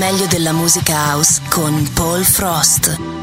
meglio della musica house con Paul Frost.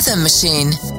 Rhythm machine.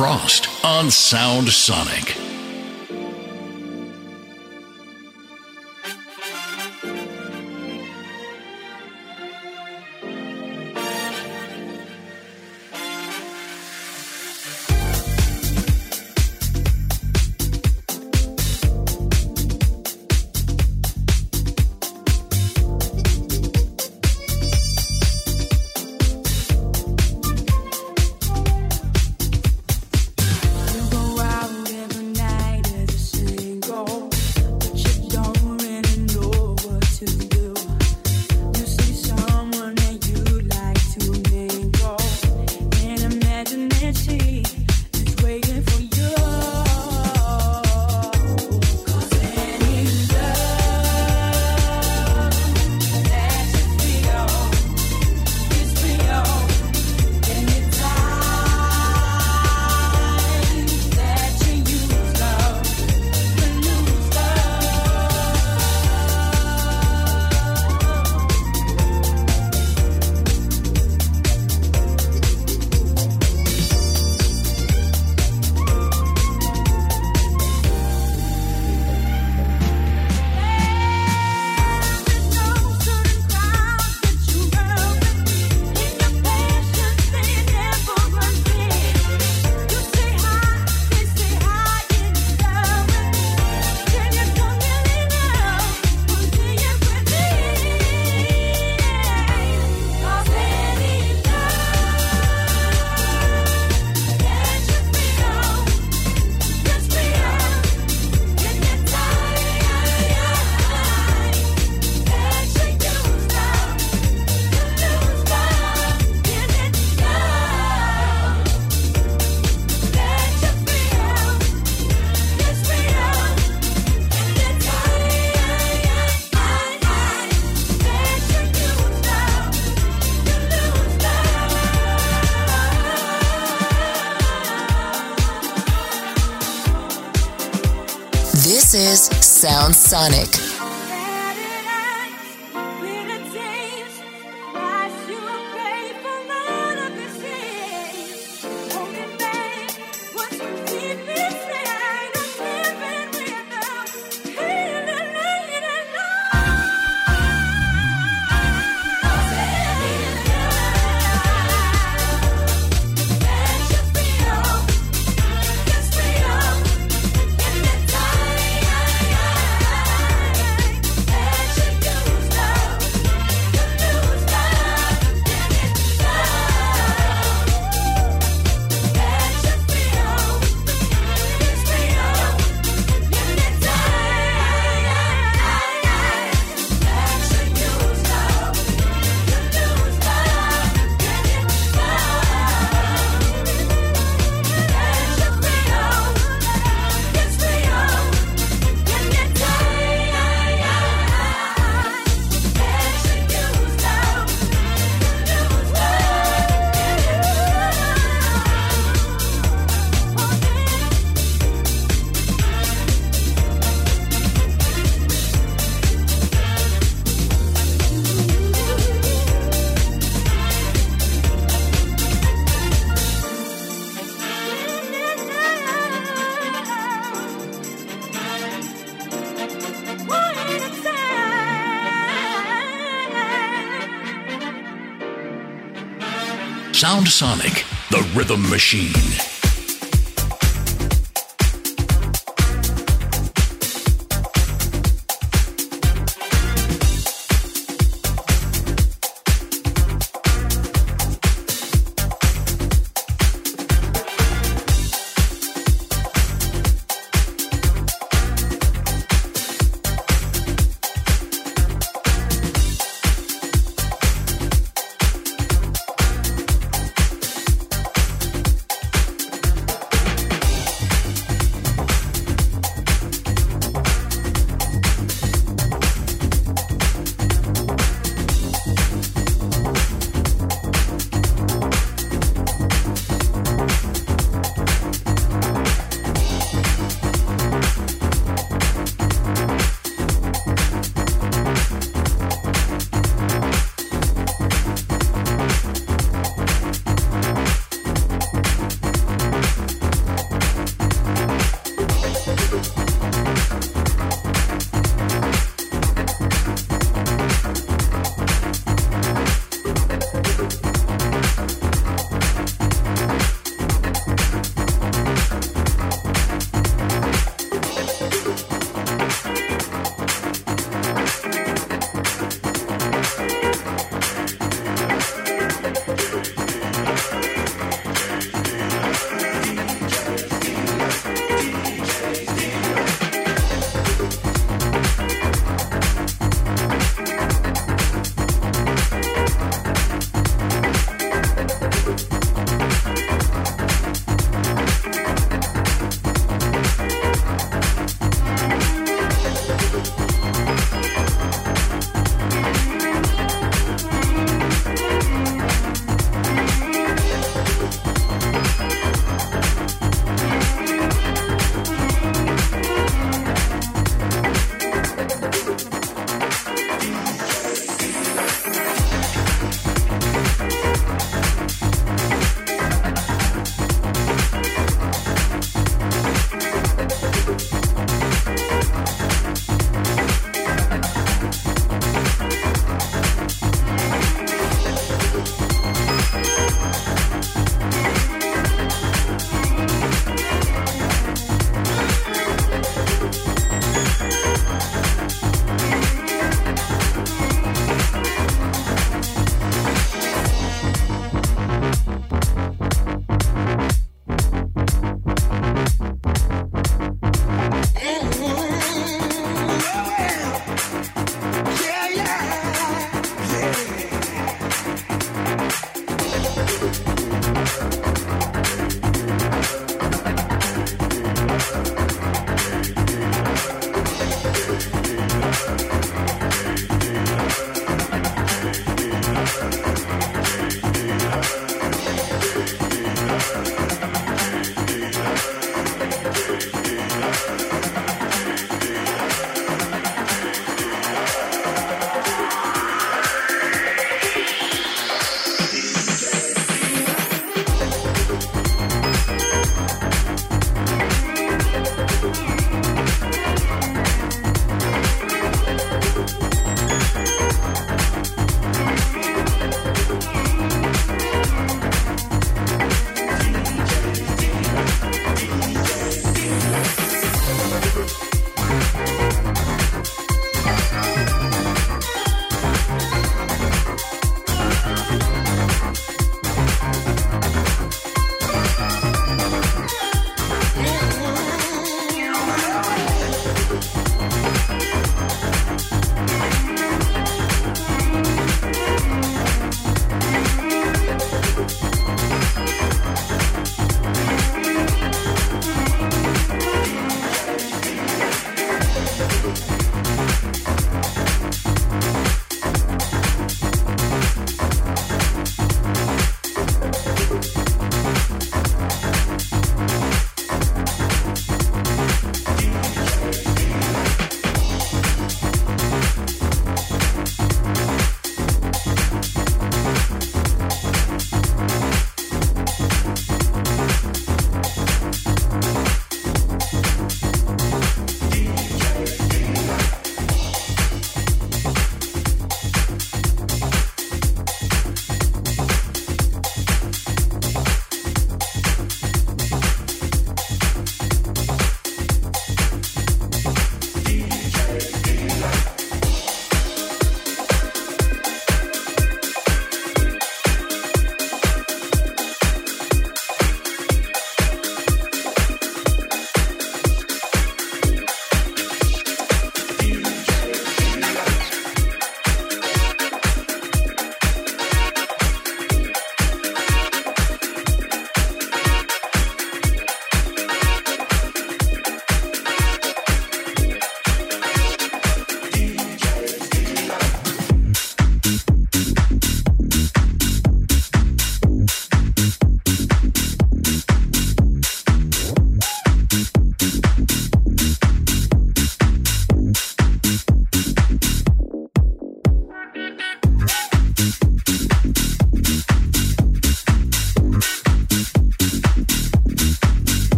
Frost on Sound Sonic. Sonic. Sound Sonic, the rhythm machine.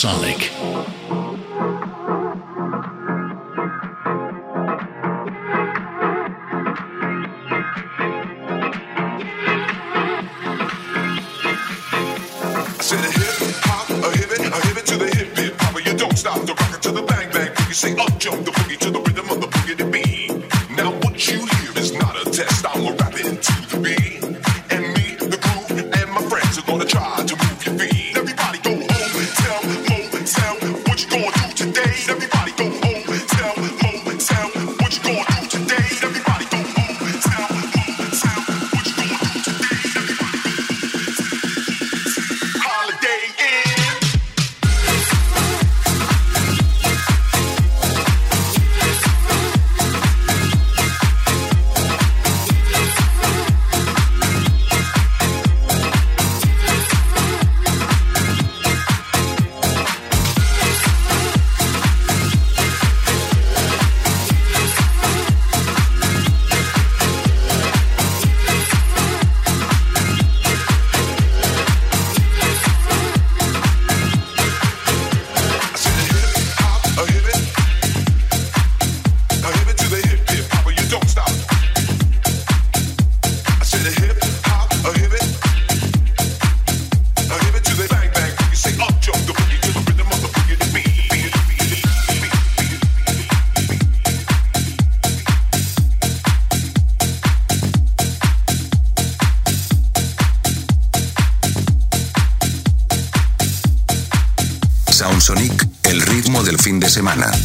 Sonic. Semana.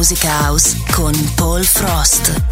Musica house con Paul Frost.